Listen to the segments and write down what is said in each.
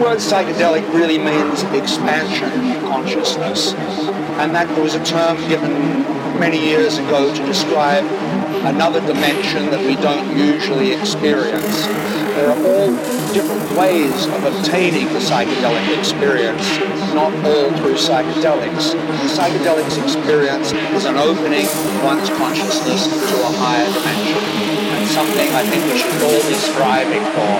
Word psychedelic really means expansion of consciousness. And that was a term given many years ago to describe another dimension that we don't usually experience. There are all different ways of obtaining the psychedelic experience, not all through psychedelics. The psychedelics experience is an opening of one's consciousness to a higher dimension, something I think we should all be striving for.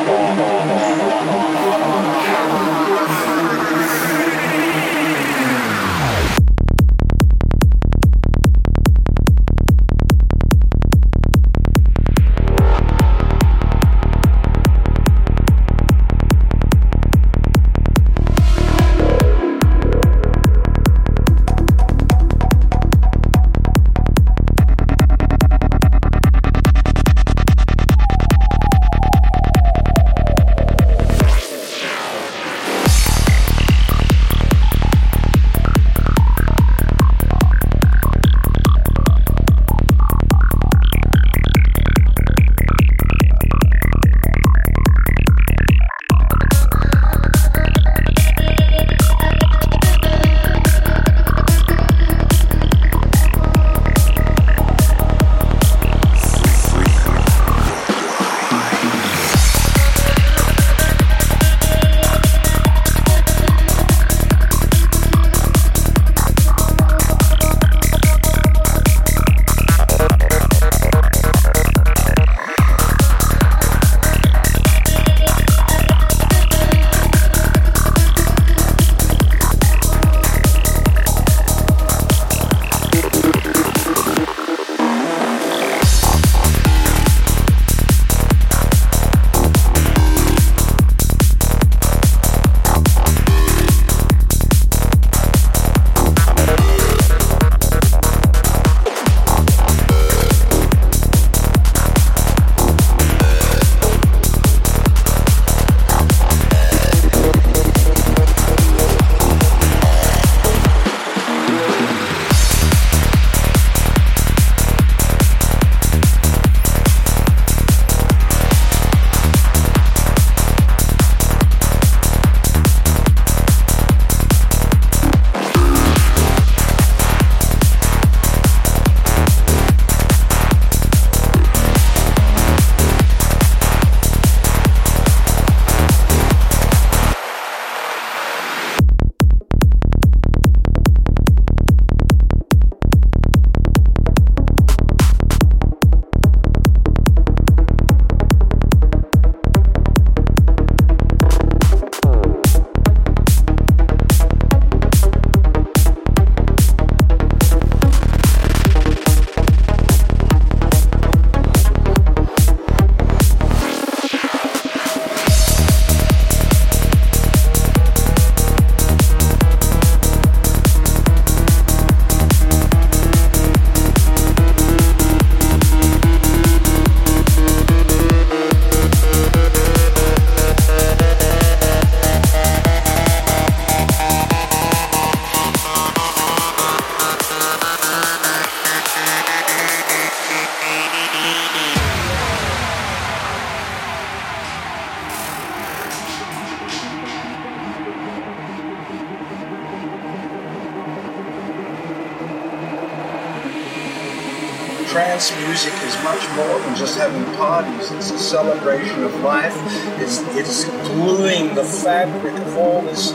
Fabric of all this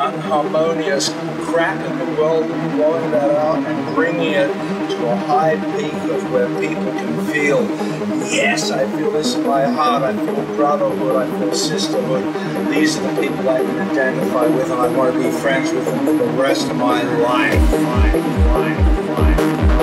unharmonious crap in the world and blowing that out and bringing it to a high peak of where people can feel, yes, I feel this in my heart, I feel brotherhood, I feel sisterhood. These are the people I can identify with and I want to be friends with them for the rest of my life. life, life, life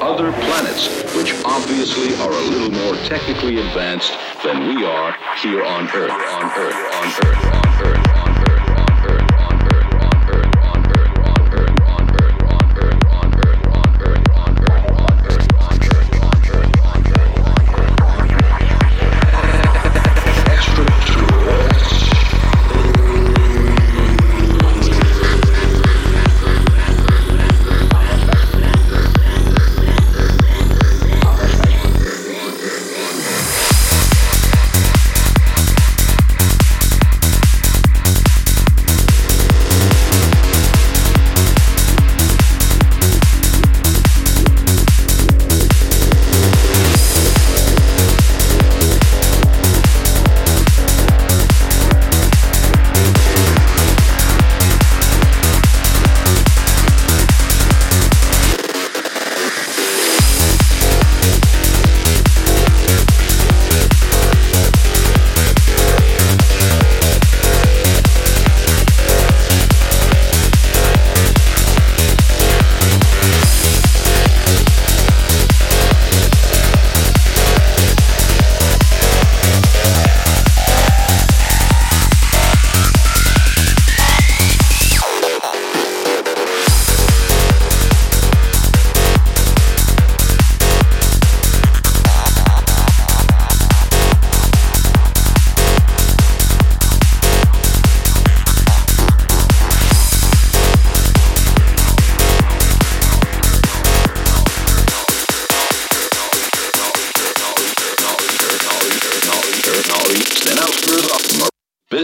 other planets, which obviously are a little more technically advanced.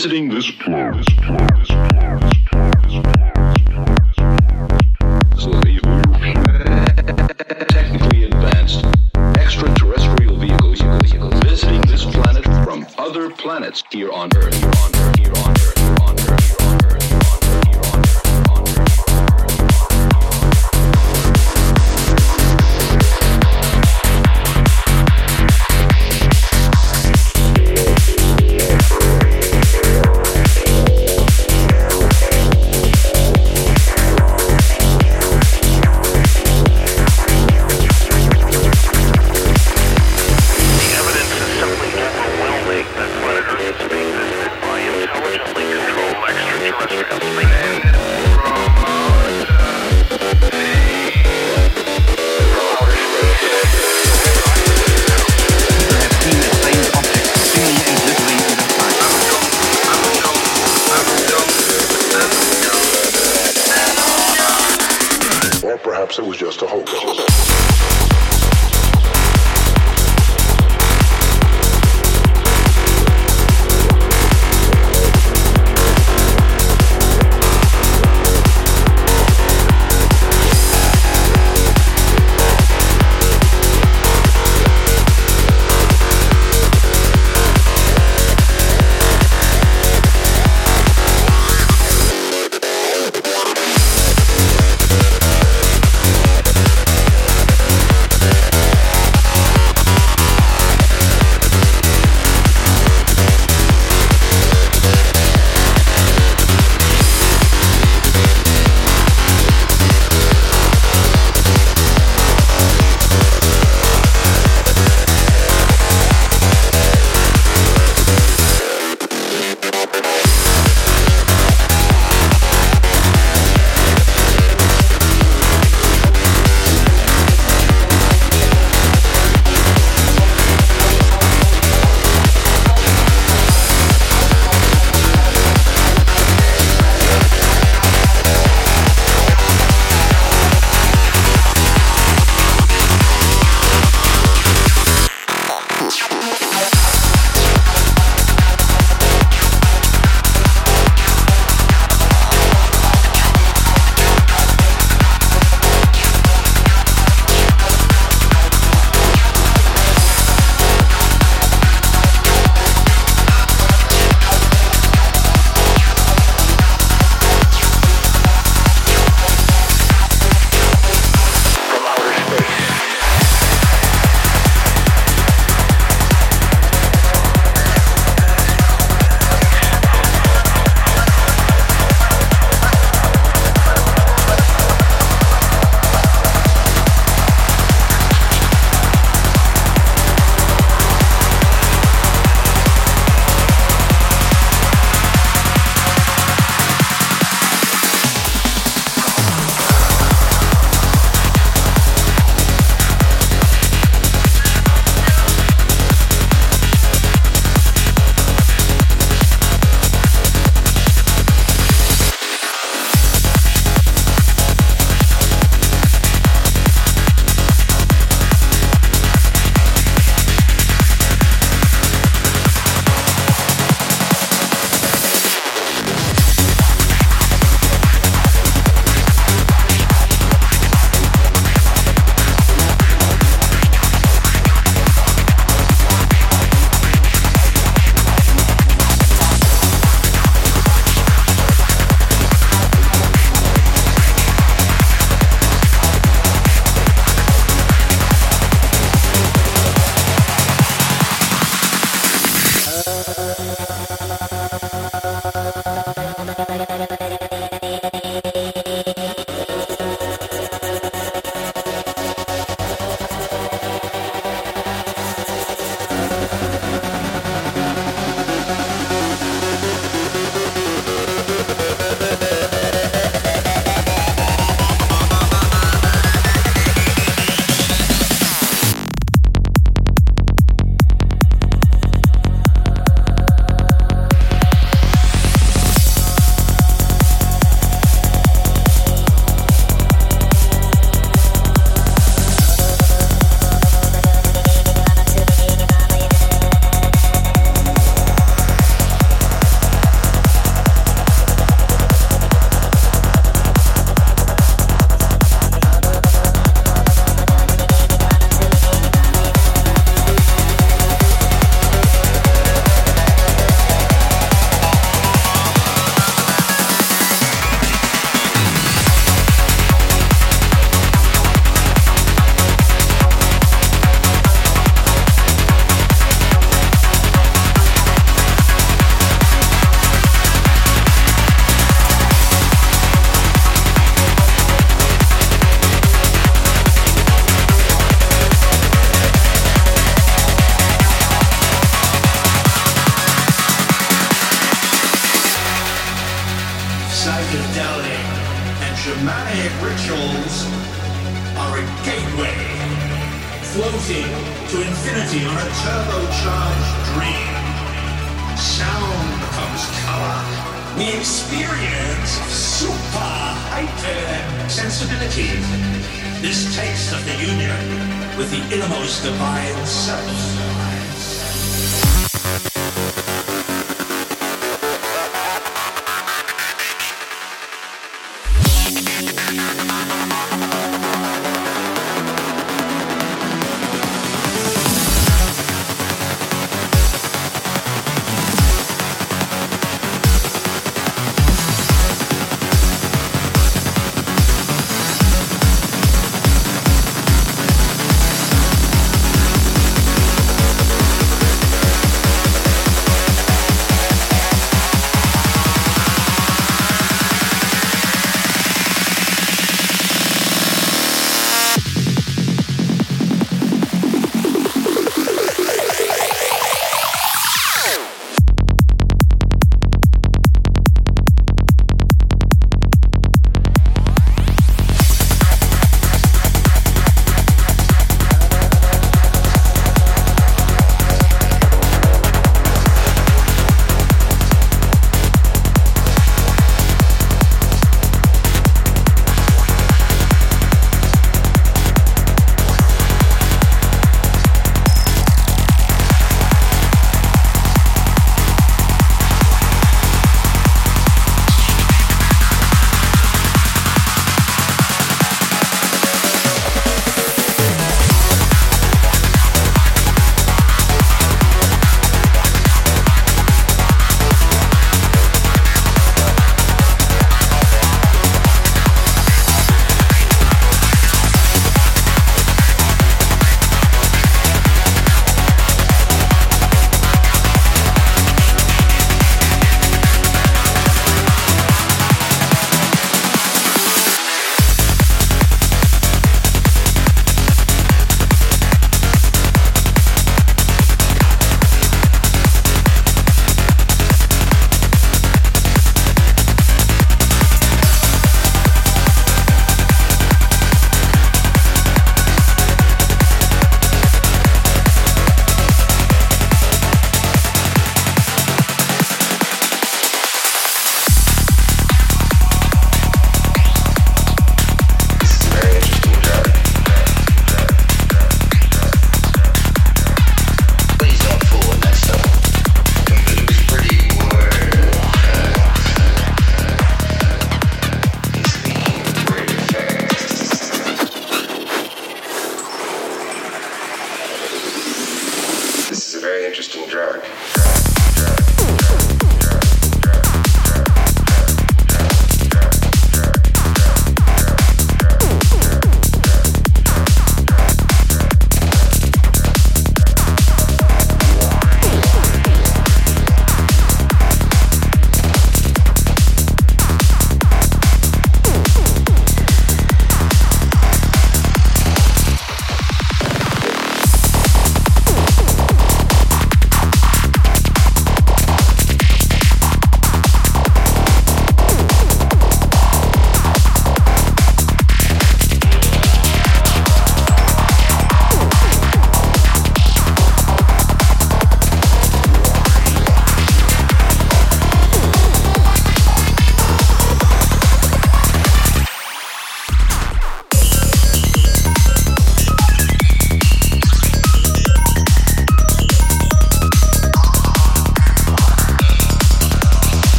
visiting this